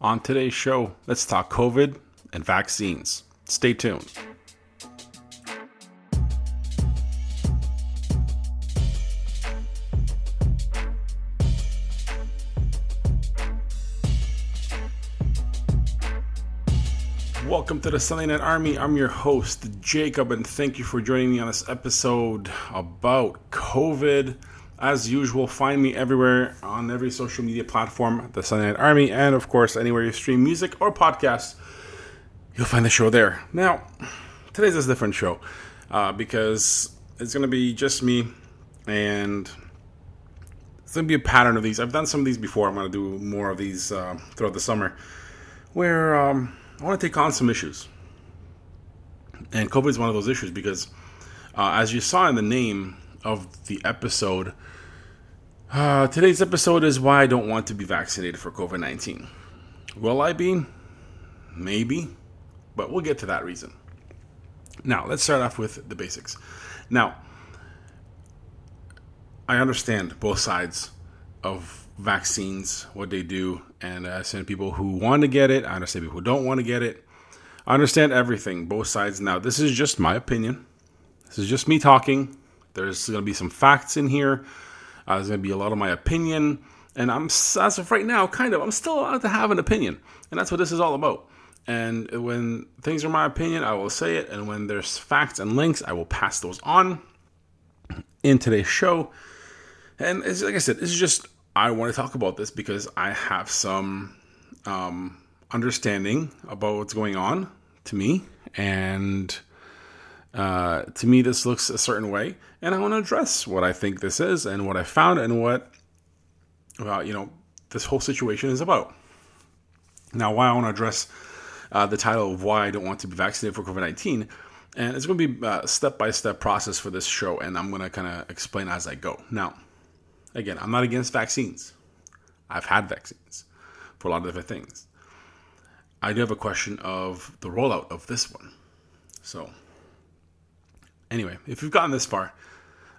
On today's show, let's talk COVID and vaccines. Stay tuned. Welcome to the Sunday Night Army. I'm your host, Jacob, and thank you for joining me on this episode about COVID. As usual, find me everywhere on every social media platform, the Sunday Night Army, and of course, anywhere you stream music or podcasts, you'll find the show there. Now, today's a different show uh, because it's going to be just me, and it's going to be a pattern of these. I've done some of these before. I'm going to do more of these uh, throughout the summer, where um, I want to take on some issues. And COVID is one of those issues because, uh, as you saw in the name of the episode, uh, today's episode is why I don't want to be vaccinated for COVID 19. Will I be? Maybe. But we'll get to that reason. Now, let's start off with the basics. Now, I understand both sides of vaccines, what they do, and I understand people who want to get it. I understand people who don't want to get it. I understand everything, both sides. Now, this is just my opinion. This is just me talking. There's going to be some facts in here. Uh, there's going to be a lot of my opinion, and I'm as of right now, kind of, I'm still allowed to have an opinion, and that's what this is all about. And when things are my opinion, I will say it, and when there's facts and links, I will pass those on in today's show. And it's, like I said, this is just I want to talk about this because I have some um, understanding about what's going on to me, and uh, to me, this looks a certain way, and I want to address what I think this is and what I found and what, well, you know, this whole situation is about. Now, why I want to address uh, the title of why I don't want to be vaccinated for COVID nineteen, and it's going to be a step by step process for this show, and I'm going to kind of explain as I go. Now Again, I'm not against vaccines. I've had vaccines for a lot of different things. I do have a question of the rollout of this one. So, anyway, if you've gotten this far,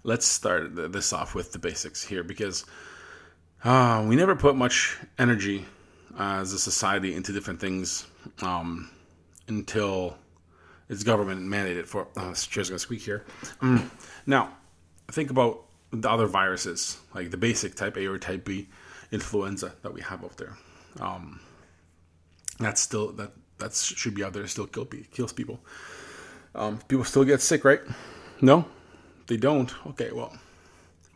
let's start this off with the basics here because uh, we never put much energy uh, as a society into different things um, until it's government mandated for. Uh, this chair's gonna squeak here. Mm. Now, think about the other viruses, like the basic type A or type B influenza that we have out there. Um, that's still that that should be out there. Still kill kills people. Um, people still get sick, right? No, they don't. Okay, well,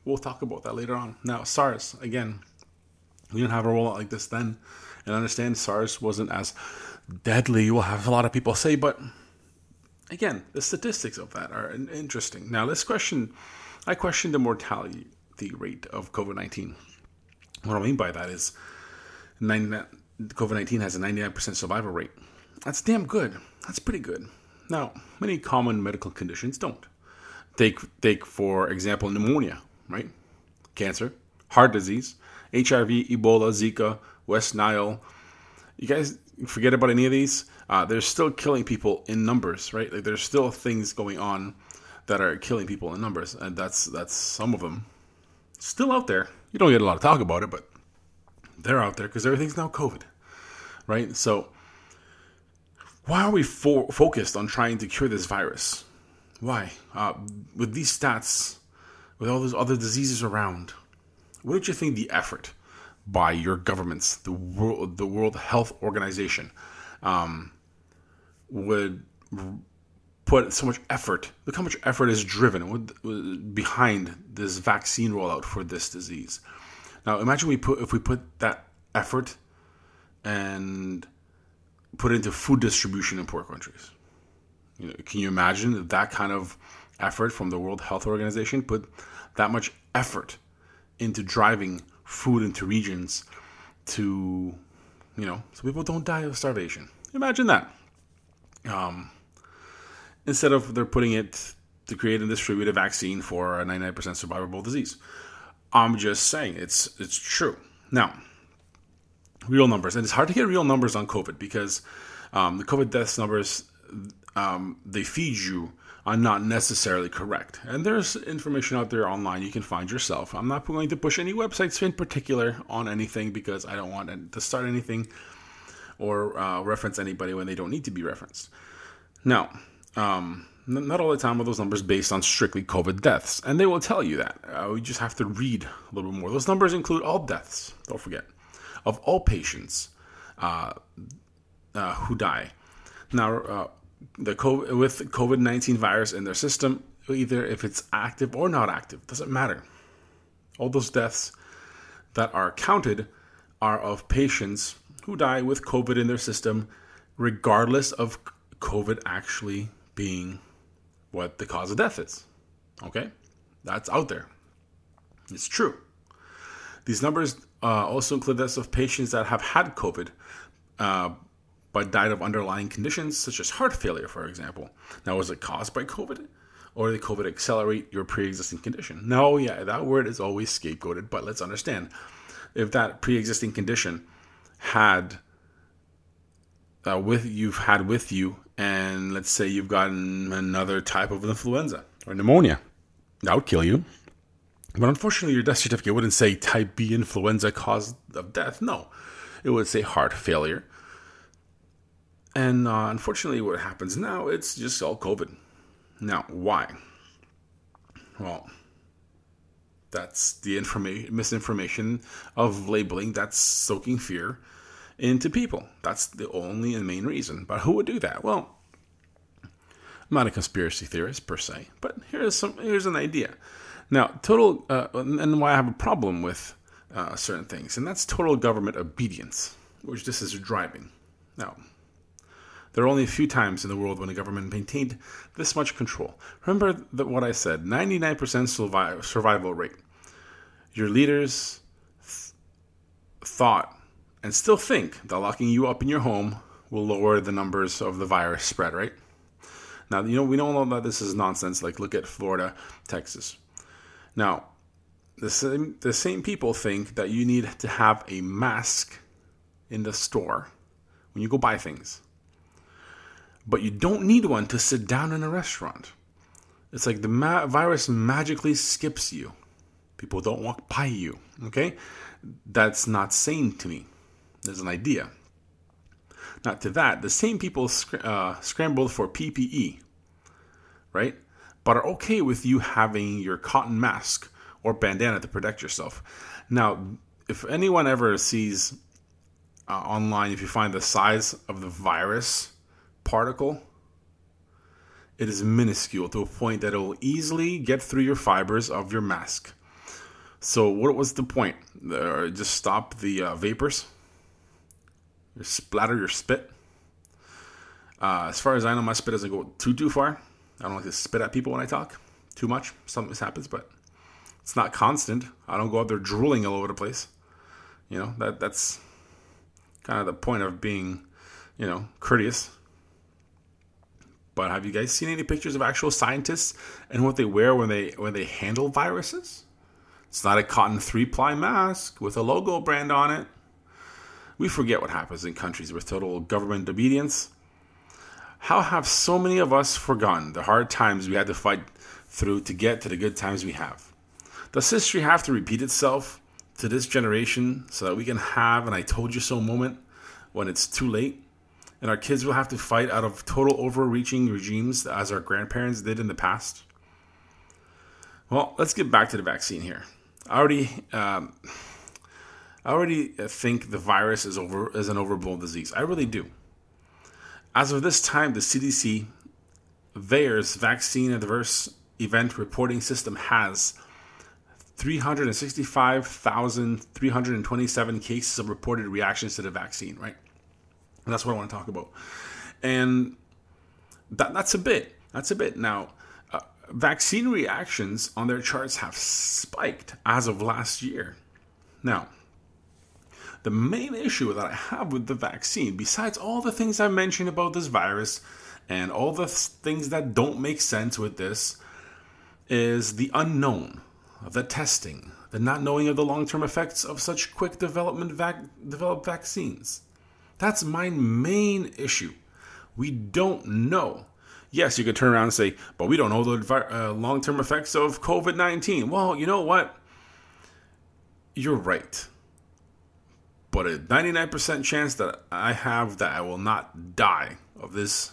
we'll talk about that later on. Now, SARS again. We didn't have a rollout like this then, and I understand SARS wasn't as deadly. We'll have a lot of people say, but again, the statistics of that are interesting. Now, this question I question the mortality rate of COVID 19. What I mean by that is COVID 19 has a 99% survival rate. That's damn good. That's pretty good. Now, many common medical conditions don't. Take, take for example, pneumonia, right? Cancer, heart disease, HIV, Ebola, Zika, West Nile. You guys forget about any of these? Uh, they're still killing people in numbers, right? Like there's still things going on that are killing people in numbers, and that's that's some of them still out there. You don't get a lot of talk about it, but they're out there because everything's now COVID, right? So why are we fo- focused on trying to cure this virus? Why? Uh, with these stats, with all those other diseases around, what did you think the effort by your governments, the world, the World Health Organization, um, would put so much effort. Look how much effort is driven with, behind this vaccine rollout for this disease. Now, imagine we put if we put that effort and put into food distribution in poor countries. You know, can you imagine that kind of effort from the World Health Organization put that much effort into driving food into regions to, you know, so people don't die of starvation. Imagine that. Um, instead of they're putting it to create and distribute a vaccine for a 99% survivable disease. I'm just saying it's it's true. Now, real numbers, and it's hard to get real numbers on COVID because um, the COVID deaths numbers um, they feed you are not necessarily correct. And there's information out there online you can find yourself. I'm not going to push any websites in particular on anything because I don't want to start anything or uh, reference anybody when they don't need to be referenced. Now, um, not all the time are those numbers based on strictly COVID deaths, and they will tell you that. Uh, we just have to read a little bit more. Those numbers include all deaths. Don't forget, of all patients uh, uh, who die. Now, uh, the COVID, with COVID nineteen virus in their system, either if it's active or not active, doesn't matter. All those deaths that are counted are of patients who die with COVID in their system, regardless of COVID actually being what the cause of death is. Okay? That's out there. It's true. These numbers uh, also include deaths of patients that have had COVID, uh, but died of underlying conditions such as heart failure, for example. Now, was it caused by COVID? Or did COVID accelerate your pre existing condition? No, yeah, that word is always scapegoated, but let's understand if that pre existing condition had uh, with you've had with you, and let's say you've gotten another type of influenza or pneumonia, that would kill you. But unfortunately, your death certificate wouldn't say type B influenza cause of death. No, it would say heart failure. And uh, unfortunately, what happens now, it's just all COVID. Now, why? Well, that's the information, misinformation of labeling that's soaking fear into people. That's the only and main reason. But who would do that? Well, I'm not a conspiracy theorist per se, but here's some here's an idea. Now, total uh, and why I have a problem with uh, certain things, and that's total government obedience, which this is driving. Now, there are only a few times in the world when a government maintained this much control. Remember that what I said 99% survival rate. Your leaders th- thought and still think that locking you up in your home will lower the numbers of the virus spread, right? Now, you know, we know that this is nonsense. Like, look at Florida, Texas. Now, the same, the same people think that you need to have a mask in the store when you go buy things but you don't need one to sit down in a restaurant. It's like the ma- virus magically skips you. People don't walk by you. Okay? That's not sane to me. There's an idea. Not to that, the same people sc- uh, scrambled for PPE, right? But are okay with you having your cotton mask or bandana to protect yourself. Now, if anyone ever sees uh, online, if you find the size of the virus particle, it is minuscule to a point that it will easily get through your fibers of your mask. So, what was the point? Uh, just stop the uh, vapors, you splatter your spit. Uh, as far as I know, my spit doesn't go too too far. I don't like to spit at people when I talk too much. Something happens, but it's not constant. I don't go out there drooling all over the place. You know that that's kind of the point of being, you know, courteous but have you guys seen any pictures of actual scientists and what they wear when they when they handle viruses? It's not a cotton three-ply mask with a logo brand on it. We forget what happens in countries with total government obedience. How have so many of us forgotten the hard times we had to fight through to get to the good times we have? Does history have to repeat itself to this generation so that we can have an I told you so moment when it's too late? and our kids will have to fight out of total overreaching regimes as our grandparents did in the past? Well, let's get back to the vaccine here. I already, um, I already think the virus is over is an overblown disease. I really do. As of this time, the CDC, VAERS vaccine adverse event reporting system has 365,327 cases of reported reactions to the vaccine, right? And that's what I want to talk about. And that, that's a bit. That's a bit. Now, uh, vaccine reactions on their charts have spiked as of last year. Now, the main issue that I have with the vaccine, besides all the things I mentioned about this virus and all the things that don't make sense with this, is the unknown, the testing, the not knowing of the long term effects of such quick development vac- developed vaccines. That's my main issue. We don't know. Yes, you could turn around and say, but we don't know the uh, long term effects of COVID 19. Well, you know what? You're right. But a 99% chance that I have that I will not die of this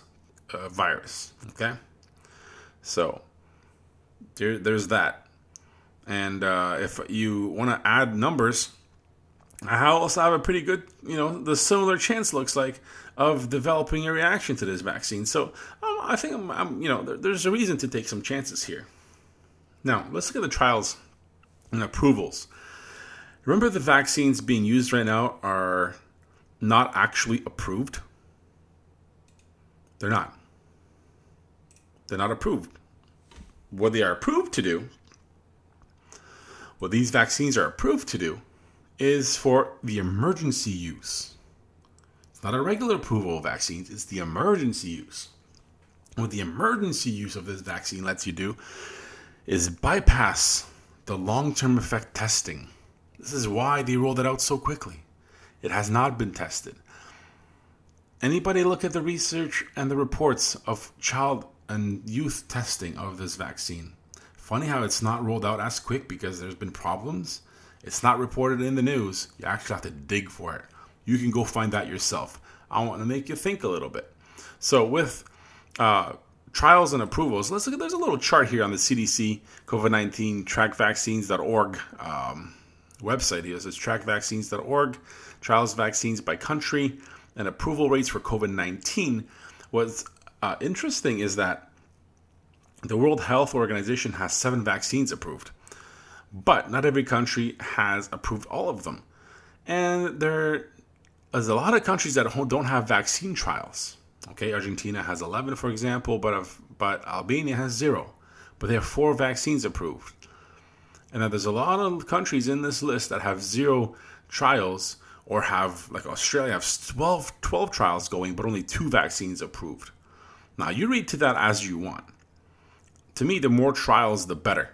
uh, virus. Okay? So, there, there's that. And uh, if you want to add numbers, I also have a pretty good, you know, the similar chance looks like of developing a reaction to this vaccine. So um, I think I'm, I'm you know, there, there's a reason to take some chances here. Now let's look at the trials and approvals. Remember, the vaccines being used right now are not actually approved. They're not. They're not approved. What they are approved to do, what these vaccines are approved to do, is for the emergency use. It's not a regular approval of vaccines, it's the emergency use. What the emergency use of this vaccine lets you do is bypass the long term effect testing. This is why they rolled it out so quickly. It has not been tested. Anybody look at the research and the reports of child and youth testing of this vaccine? Funny how it's not rolled out as quick because there's been problems it's not reported in the news. You actually have to dig for it. You can go find that yourself. I want to make you think a little bit. So, with uh, trials and approvals, let's look at there's a little chart here on the CDC COVID 19 trackvaccines.org um, website here. It says trackvaccines.org, trials vaccines by country, and approval rates for COVID 19. What's uh, interesting is that the World Health Organization has seven vaccines approved. But not every country has approved all of them. And there is a lot of countries that don't have vaccine trials. Okay, Argentina has 11, for example, but, but Albania has zero. But they have four vaccines approved. And then there's a lot of countries in this list that have zero trials or have, like Australia, have 12, 12 trials going, but only two vaccines approved. Now, you read to that as you want. To me, the more trials, the better.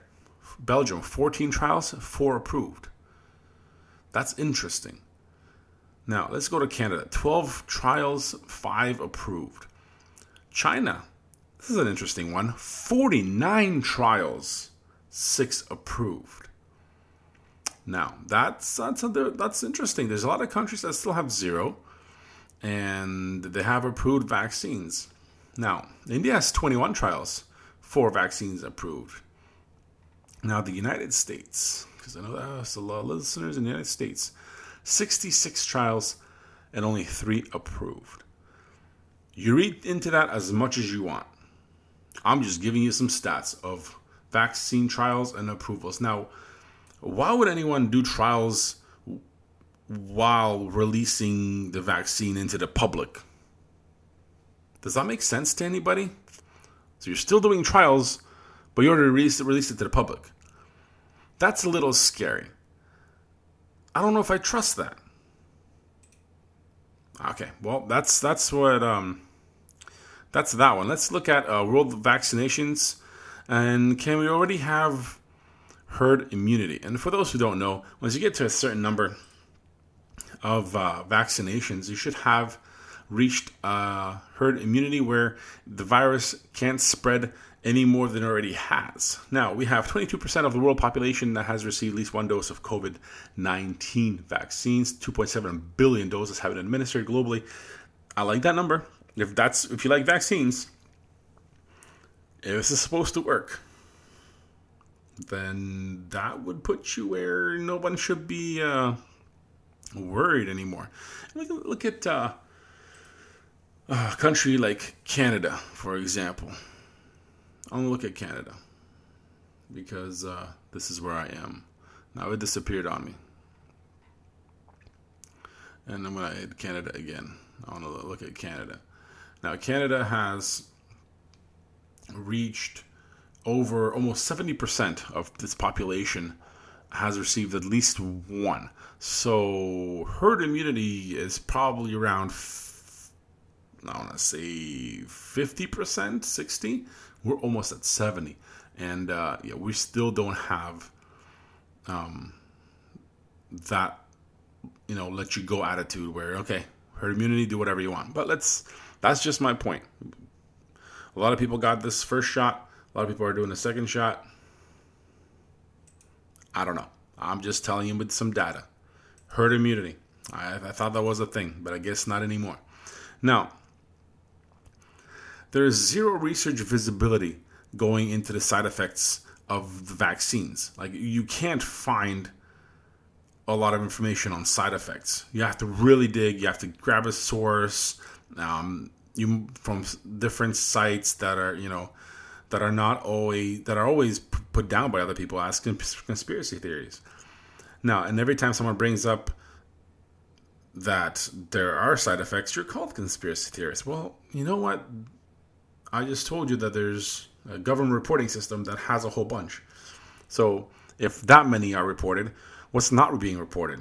Belgium, 14 trials, 4 approved. That's interesting. Now, let's go to Canada. 12 trials, 5 approved. China, this is an interesting one. 49 trials, 6 approved. Now, that's that's that's interesting. There's a lot of countries that still have zero and they have approved vaccines. Now, India has 21 trials, 4 vaccines approved. Now, the United States, because I know there's a lot of listeners in the United States, 66 trials and only three approved. You read into that as much as you want. I'm just giving you some stats of vaccine trials and approvals. Now, why would anyone do trials while releasing the vaccine into the public? Does that make sense to anybody? So you're still doing trials, but you already released, released it to the public. That's a little scary. I don't know if I trust that. Okay, well, that's that's what um, that's that one. Let's look at uh, world vaccinations, and can we already have herd immunity? And for those who don't know, once you get to a certain number of uh, vaccinations, you should have reached uh, herd immunity where the virus can't spread any more than it already has. Now, we have 22% of the world population that has received at least one dose of COVID 19 vaccines. 2.7 billion doses have been administered globally. I like that number. If that's if you like vaccines, if this is supposed to work, then that would put you where no one should be uh, worried anymore. Look, look at uh, a country like Canada, for example. I'm gonna look at Canada because uh, this is where I am. Now it disappeared on me. And I'm gonna hit Canada again. I wanna look at Canada. Now Canada has reached over almost 70% of its population has received at least one. So herd immunity is probably around I want to say 50%, 60 we're almost at 70 and uh, yeah we still don't have um, that you know let you go attitude where okay herd immunity do whatever you want. But let's that's just my point a lot of people got this first shot a lot of people are doing the second shot i don't know i'm just telling you with some data herd immunity I, I thought that was a thing, but I guess not anymore. Now, there is zero research visibility going into the side effects of the vaccines. Like, you can't find a lot of information on side effects. You have to really dig. You have to grab a source um, you from different sites that are you know that are not always that are always put down by other people asking conspiracy theories. Now, and every time someone brings up that there are side effects, you're called conspiracy theorists. Well, you know what? I just told you that there's a government reporting system that has a whole bunch. So if that many are reported, what's not being reported.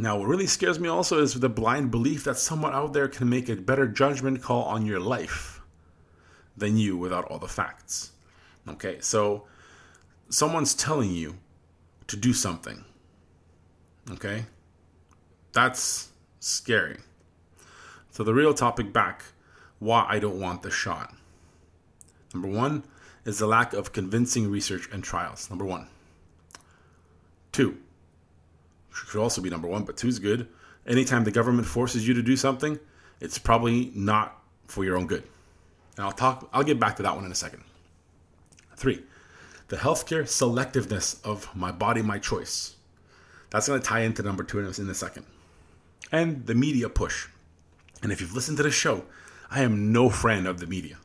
Now, what really scares me also is the blind belief that someone out there can make a better judgment call on your life than you without all the facts. Okay, so someone's telling you to do something. Okay, that's scary. So, the real topic back why I don't want the shot. Number one is the lack of convincing research and trials. Number one. Two, could also be number one, but two is good. Anytime the government forces you to do something, it's probably not for your own good. And I'll talk. I'll get back to that one in a second. Three, the healthcare selectiveness of my body, my choice. That's going to tie into number two in a second. And the media push. And if you've listened to the show, I am no friend of the media.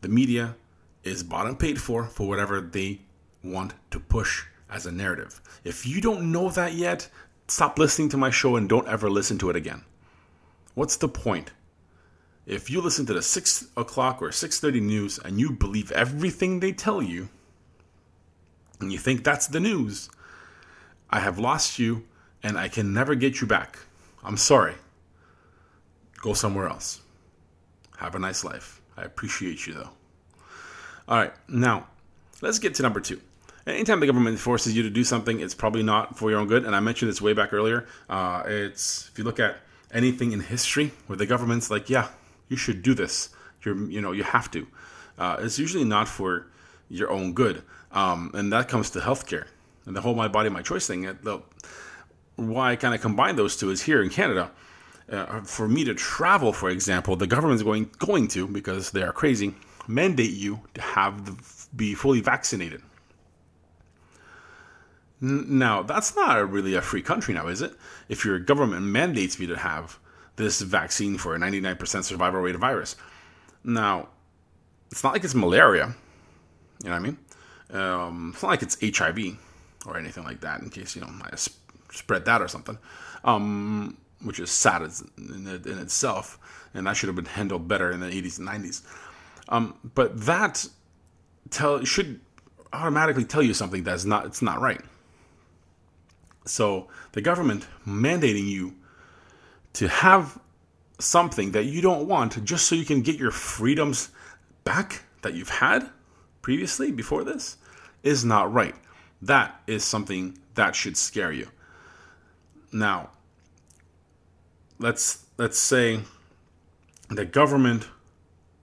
The media is bought and paid for for whatever they want to push as a narrative. If you don't know that yet, stop listening to my show and don't ever listen to it again. What's the point? If you listen to the six o'clock or six thirty news and you believe everything they tell you, and you think that's the news, I have lost you and I can never get you back. I'm sorry. Go somewhere else. Have a nice life. I appreciate you though. All right, now let's get to number two anytime the government forces you to do something, it's probably not for your own good. And I mentioned this way back earlier. Uh, it's if you look at anything in history where the government's like, yeah, you should do this. You're, you know, you have to. Uh, it's usually not for your own good, um, and that comes to healthcare and the whole "my body, my choice" thing. The, why I kind of combine those two is here in Canada. Uh, for me to travel, for example, the government's going going to because they are crazy mandate you to have the, be fully vaccinated. Now, that's not really a free country now, is it? If your government mandates me to have this vaccine for a 99% survival rate of virus. Now, it's not like it's malaria. You know what I mean? Um, it's not like it's HIV or anything like that, in case, you know, I spread that or something, um, which is sad in, in, itself. And that should have been handled better in the 80s and 90s. Um, but that tell should automatically tell you something that's not it's not right. So the government mandating you to have something that you don't want just so you can get your freedoms back that you've had previously before this is not right. That is something that should scare you. Now, let's let's say the government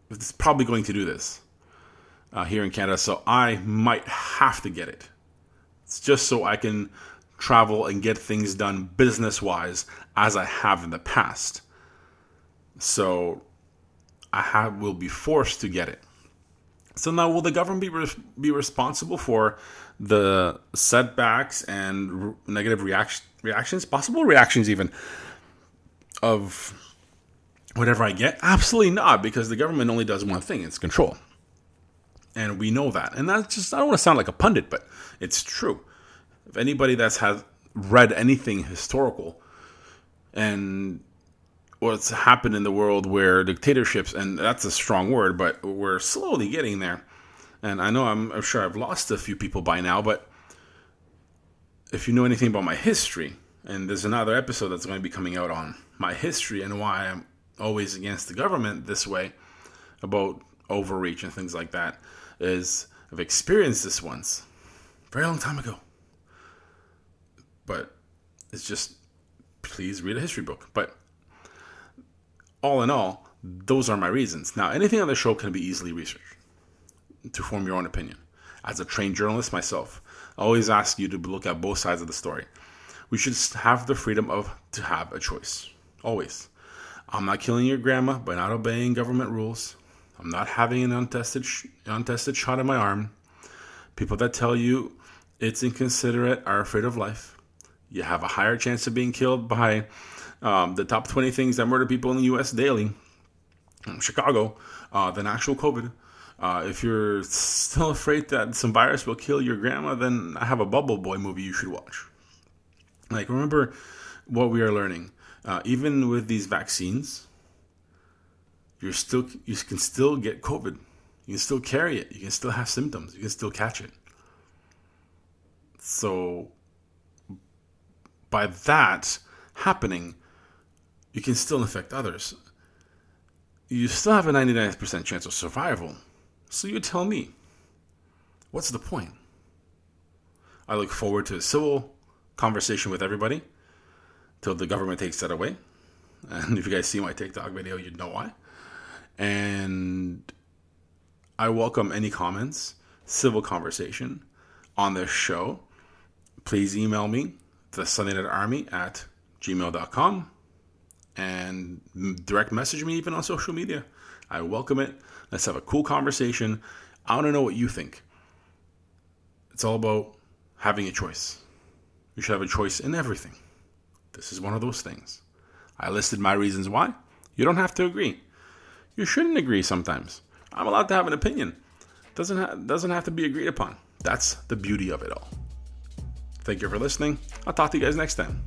is probably going to do this uh, here in Canada, so I might have to get it. It's just so I can travel and get things done business wise as I have in the past. So I have, will be forced to get it. So now, will the government be re- be responsible for the setbacks and re- negative reaction, reactions, possible reactions even of whatever I get? Absolutely not, because the government only does one thing: it's control, and we know that. And that's just I don't want to sound like a pundit, but it's true if anybody that's had read anything historical and what's happened in the world where dictatorships and that's a strong word but we're slowly getting there. And i know i'm, I'm sure i've lost a few people by now but if you know anything about my history and there's another episode that's going to be coming out on my history and why i'm always against the government this way about overreach and things like that is i've experienced this once very long time ago but it's just please read a history book. But all in all, those are my reasons. Now, anything on the show can be easily researched to form your own opinion. As a trained journalist myself, I always ask you to look at both sides of the story. we should have the freedom of to have a choice. Always. I'm not killing your grandma by not obeying government rules. I'm not having an untested sh- untested shot in my arm. People that tell you it's inconsiderate are afraid of life. You have a higher chance of being killed by um, the top 20 things that murder people in the U.S. daily, Chicago, uh, than actual COVID. Uh, if you're still afraid that some virus will kill your grandma, then I have a Bubble Boy movie you should watch. Like, remember what we are learning. Uh, even with these vaccines, you're still you can still get COVID. You can still carry it. You can still have symptoms. You can still catch it. So, by that happening, you can still infect others. You still have a 99% chance of survival. So you tell me, what's the point? I look forward to a civil conversation with everybody till the government takes that away. And if you guys see my TikTok video, you'd know why. And I welcome any comments, civil conversation on this show. Please email me, the Sunday Night Army at gmail.com, and direct message me even on social media. I welcome it. Let's have a cool conversation. I want to know what you think. It's all about having a choice. You should have a choice in everything. This is one of those things. I listed my reasons why. You don't have to agree. You shouldn't agree sometimes. I'm allowed to have an opinion. Doesn't ha- doesn't have to be agreed upon. That's the beauty of it all. Thank you for listening. I'll talk to you guys next time.